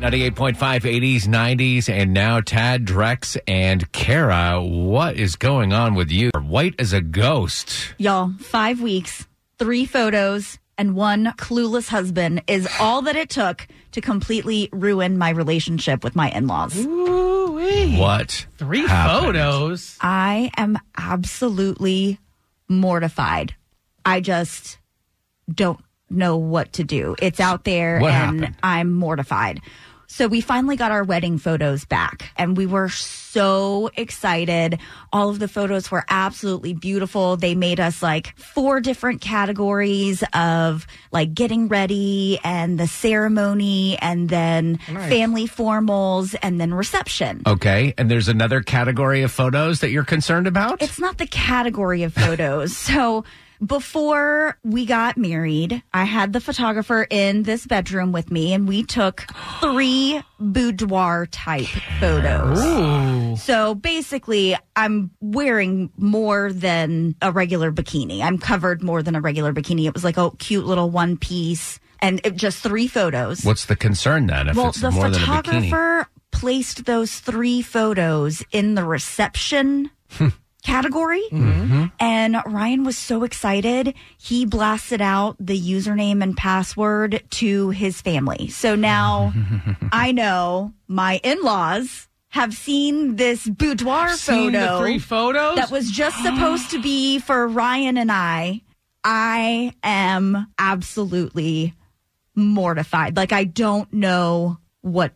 98.5 80s, 90s, and now Tad, Drex, and Kara. What is going on with you? White as a ghost. Y'all, five weeks, three photos, and one clueless husband is all that it took to completely ruin my relationship with my in laws. ooh What? Three happened? photos. I am absolutely mortified. I just don't know what to do. It's out there What and happened? I'm mortified. So we finally got our wedding photos back and we were so excited. All of the photos were absolutely beautiful. They made us like four different categories of like getting ready and the ceremony and then oh, family formals and then reception. Okay, and there's another category of photos that you're concerned about? It's not the category of photos. so before we got married, I had the photographer in this bedroom with me and we took three boudoir type photos. Ooh. So basically, I'm wearing more than a regular bikini. I'm covered more than a regular bikini. It was like a cute little one piece and it, just three photos. What's the concern then if well, it's the more than a bikini? photographer placed those three photos in the reception hmm. Category. Mm-hmm. And Ryan was so excited. He blasted out the username and password to his family. So now I know my in laws have seen this boudoir Seen the photo three photos. that was just supposed to be for Ryan and I. I am absolutely mortified. Like I don't know what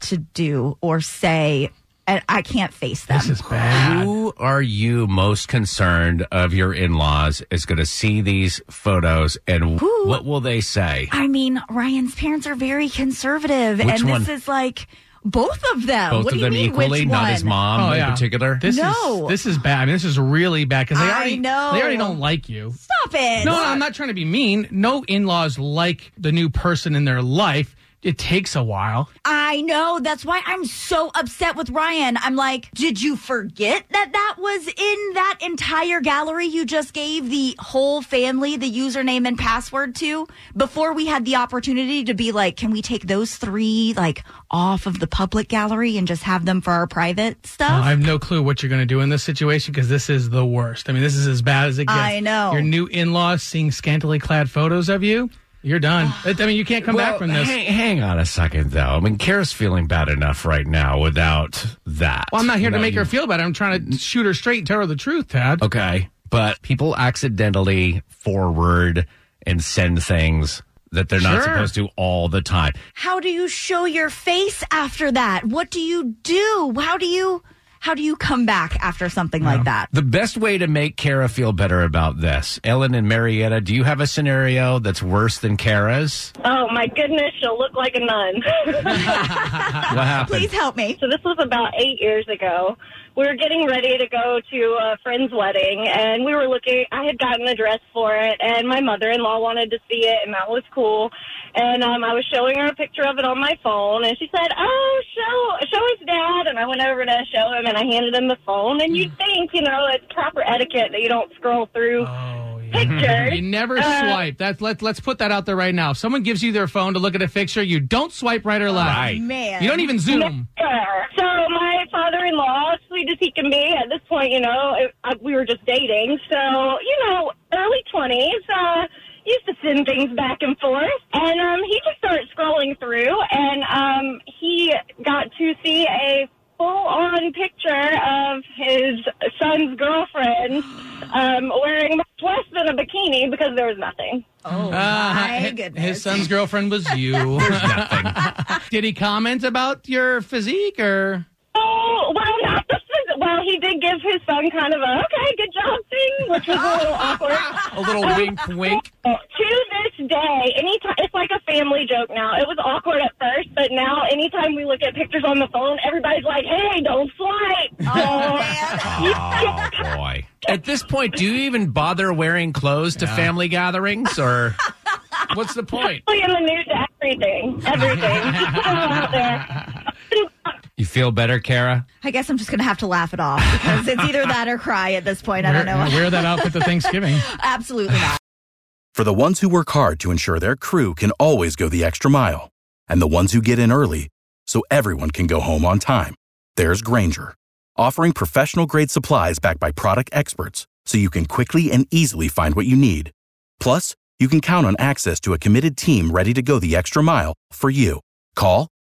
to do or say, and I can't face them. this is bad. Who are you most concerned of your in-laws is going to see these photos and Who? what will they say? I mean, Ryan's parents are very conservative, Which and one? this is like both of them. Both what of do you them mean, equally, which not one? his mom Oh, in yeah. particular. This No. is this is bad. I mean, this is really bad because they I already know. they already don't like you. Stop it! No, no, I'm not trying to be mean. No in-laws like the new person in their life. It takes a while. I know. That's why I'm so upset with Ryan. I'm like, did you forget that that was in that entire gallery you just gave the whole family the username and password to before we had the opportunity to be like, can we take those three like off of the public gallery and just have them for our private stuff? I have no clue what you're going to do in this situation because this is the worst. I mean, this is as bad as it gets. I know. Your new in-laws seeing scantily clad photos of you. You're done. I mean, you can't come back from this. Hang, hang on a second, though. I mean, Kara's feeling bad enough right now without that. Well, I'm not here to Without make her feel bad. I'm trying to shoot her straight and tell her the truth, Tad. Okay, but people accidentally forward and send things that they're not supposed to all the time. How do you show your face after that? What do you do? How do you how do you come back after something like that? The best way to make Kara feel better about this, Ellen and Marietta, do you have a scenario that's worse than Kara's? Oh my goodness, she'll look like a nun. What happened? Please help me. so this was about eight years ago. We were getting ready to go to a friend's wedding, and we were looking. I had gotten a dress for it, and my mother-in-law wanted to see it, and that was cool. And um, I was showing her a picture of it on my phone, and she said, "Oh, show show his dad." And I went over to show him, and I handed him the phone. And you'd think, you know, it's proper etiquette that you don't scroll through Oh, yeah. pictures. You never Uh, swipe. That's let let's put that out there right now. If someone gives you their phone to look at a picture, you don't swipe right or left. Right. Man. You don't even zoom. Sure. So my father-in-law, sweet as he can be, at this point, you know, it, uh, we were just dating. So you know, early twenties. Uh, used to send things back and forth, and um, he just started scrolling through, and um, he got to see a full-on picture of his son's girlfriend um, wearing much less than a bikini because there was nothing. Oh Uh, my goodness. His son's girlfriend was you. Did he comment about your physique or? Oh, well, not the phys- Well, he did give his son kind of a, okay, good job thing, which was a little awkward. A little um, wink, wink. To this day, anytime it's like a family joke now. It was awkward at first, but now anytime we look at pictures on the phone, everybody's like, "Hey, don't swipe." Oh, oh, oh boy. At this point, do you even bother wearing clothes to family gatherings or what's the point? Really in the news, everything, everything. Just put 'em out there. You feel better, Kara? I guess I'm just going to have to laugh it off because it's either that or cry at this point. I don't know. wear that outfit to Thanksgiving. Absolutely not. For the ones who work hard to ensure their crew can always go the extra mile, and the ones who get in early so everyone can go home on time, there's Grainger, offering professional grade supplies backed by product experts so you can quickly and easily find what you need. Plus, you can count on access to a committed team ready to go the extra mile for you. Call,